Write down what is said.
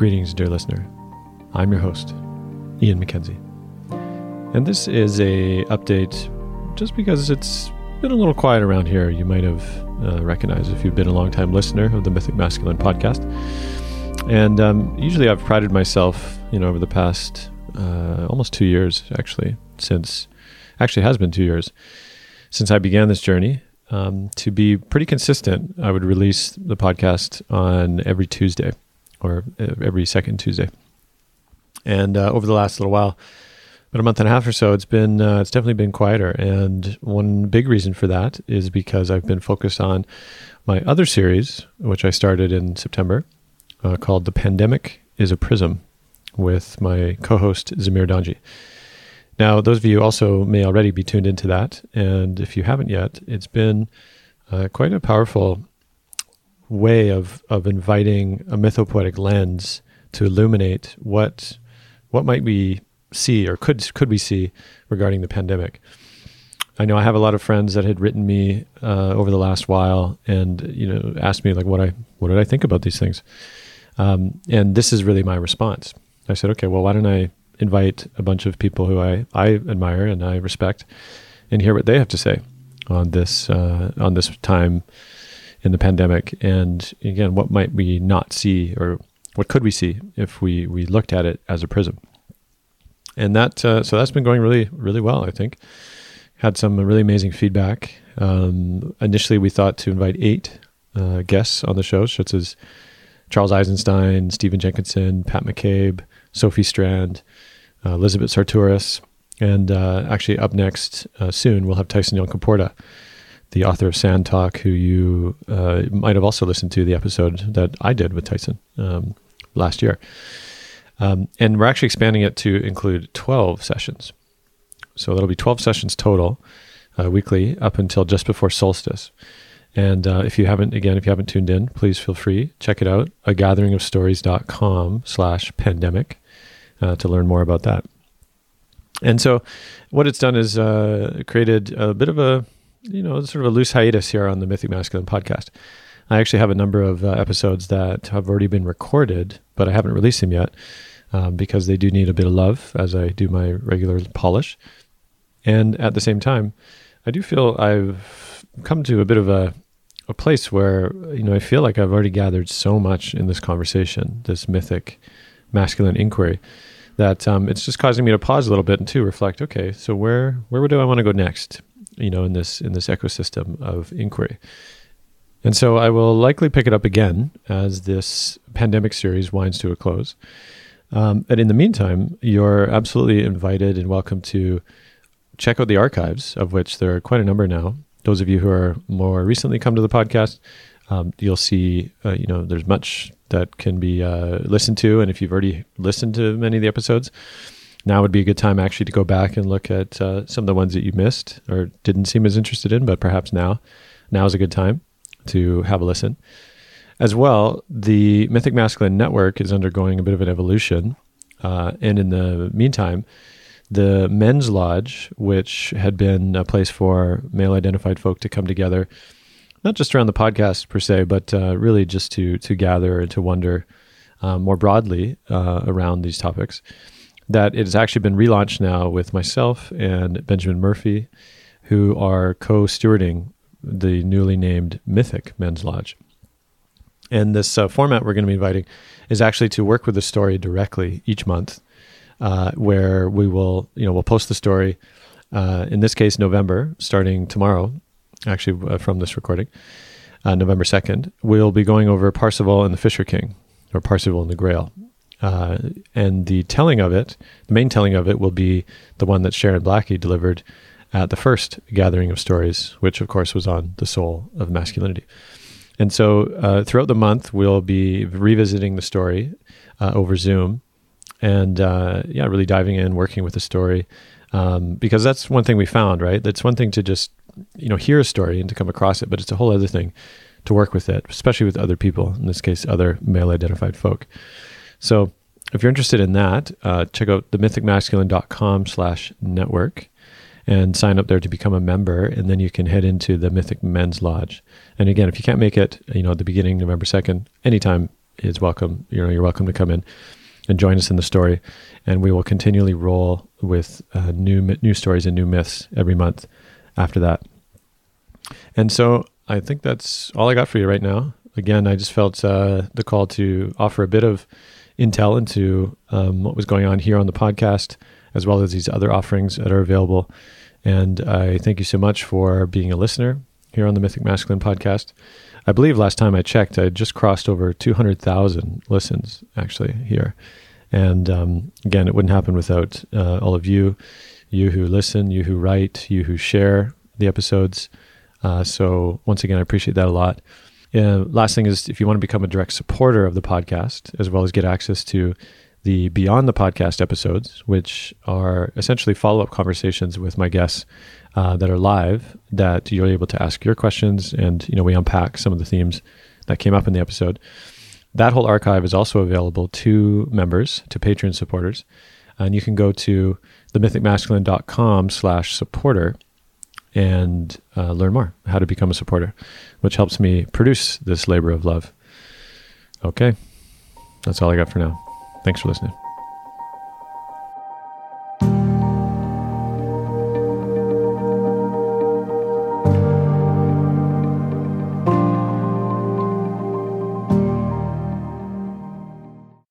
Greetings, dear listener. I'm your host, Ian MacKenzie. And this is a update just because it's been a little quiet around here. You might have uh, recognized if you've been a long-time listener of the Mythic Masculine podcast. And um, usually I've prided myself, you know, over the past uh, almost two years, actually, since, actually has been two years, since I began this journey, um, to be pretty consistent. I would release the podcast on every Tuesday or uh, every second Tuesday. And uh, over the last little while, about a month and a half or so, it's been uh, it's definitely been quieter. And one big reason for that is because I've been focused on my other series, which I started in September, uh, called "The Pandemic Is a Prism," with my co-host Zamir Danji. Now, those of you also may already be tuned into that, and if you haven't yet, it's been uh, quite a powerful way of of inviting a mythopoetic lens to illuminate what what might we see or could could we see regarding the pandemic. I know I have a lot of friends that had written me uh, over the last while and you know asked me like what I what did I think about these things, um, and this is really my response. I said, okay, well, why don't I invite a bunch of people who I I admire and I respect, and hear what they have to say on this uh, on this time in the pandemic, and again, what might we not see, or what could we see if we we looked at it as a prism? And that uh, so that's been going really really well. I think had some really amazing feedback. Um, initially, we thought to invite eight uh, guests on the show, such as Charles Eisenstein, Stephen Jenkinson, Pat McCabe, Sophie Strand, uh, Elizabeth Sahtouris, and uh, actually up next uh, soon we'll have Tyson Yunkaporta the author of Sand Talk, who you uh, might have also listened to the episode that I did with Tyson um, last year. Um, and we're actually expanding it to include 12 sessions. So that'll be 12 sessions total uh, weekly up until just before solstice. And uh, if you haven't, again, if you haven't tuned in, please feel free, check it out, a gatheringofstories.com slash pandemic uh, to learn more about that. And so what it's done is uh, created a bit of a you know, sort of a loose hiatus here on the Mythic Masculine podcast. I actually have a number of uh, episodes that have already been recorded, but I haven't released them yet um, because they do need a bit of love as I do my regular polish. And at the same time, I do feel I've come to a bit of a, a place where, you know, I feel like I've already gathered so much in this conversation, this mythic masculine inquiry, that um, it's just causing me to pause a little bit and to reflect, okay, so where, where do I want to go next? You know in this in this ecosystem of inquiry. And so I will likely pick it up again as this pandemic series winds to a close. Um, and in the meantime, you're absolutely invited and welcome to check out the archives, of which there are quite a number now. Those of you who are more recently come to the podcast, um, you'll see, uh, you know, there's much that can be uh, listened to. And if you've already listened to many of the episodes, now would be a good time actually to go back and look at uh, some of the ones that you missed or didn't seem as interested in, but perhaps now, now is a good time to have a listen. As well, the Mythic Masculine Network is undergoing a bit of an evolution. Uh, and in the meantime, the Men's Lodge, which had been a place for male identified folk to come together, not just around the podcast per se, but uh, really just to, to gather and to wonder uh, more broadly uh, around these topics that it has actually been relaunched now with myself and Benjamin Murphy, who are co stewarding the newly named Mythic Men's Lodge. And this uh, format we're going to be inviting is actually to work with the story directly each month, uh, where we will, you know, we'll post the story. Uh, in this case, November, starting tomorrow, actually uh, from this recording, uh, November second, we'll be going over Parsifal and the Fisher King, or Parsifal and the Grail, uh, and the telling of it, the main telling of it, will be the one that Sharon Blackie delivered at the first gathering of stories, which of course was on the soul of masculinity. And so uh, throughout the month, we'll be revisiting the story uh, over Zoom and uh, yeah, really diving in, working with the story. Um, because that's one thing we found, right? That's one thing to just, you know, hear a story and to come across it, but it's a whole other thing to work with it, especially with other people, in this case, other male identified folk. So if you're interested in that, uh, check out themythicmasculine.com slash network and sign up there to become a member. And then you can head into the Mythic Men's Lodge. And again, if you can't make it, you know, at the beginning, November 2nd, anytime is welcome. You know, you're welcome to come in and join us in the story, and we will continually roll with uh, new new stories and new myths every month after that. And so I think that's all I got for you right now. Again, I just felt uh, the call to offer a bit of intel into um, what was going on here on the podcast, as well as these other offerings that are available. And I thank you so much for being a listener here on the Mythic Masculine podcast. I believe last time I checked, I just crossed over 200,000 listens actually here. And um, again, it wouldn't happen without uh, all of you, you who listen, you who write, you who share the episodes. Uh, so once again, I appreciate that a lot. Uh, last thing is if you want to become a direct supporter of the podcast, as well as get access to the Beyond the Podcast episodes, which are essentially follow up conversations with my guests uh, that are live, that you're able to ask your questions, and you know we unpack some of the themes that came up in the episode. That whole archive is also available to members, to Patreon supporters, and you can go to themythicmasculine.com slash supporter and uh, learn more how to become a supporter, which helps me produce this labor of love. Okay, that's all I got for now. Thanks for listening.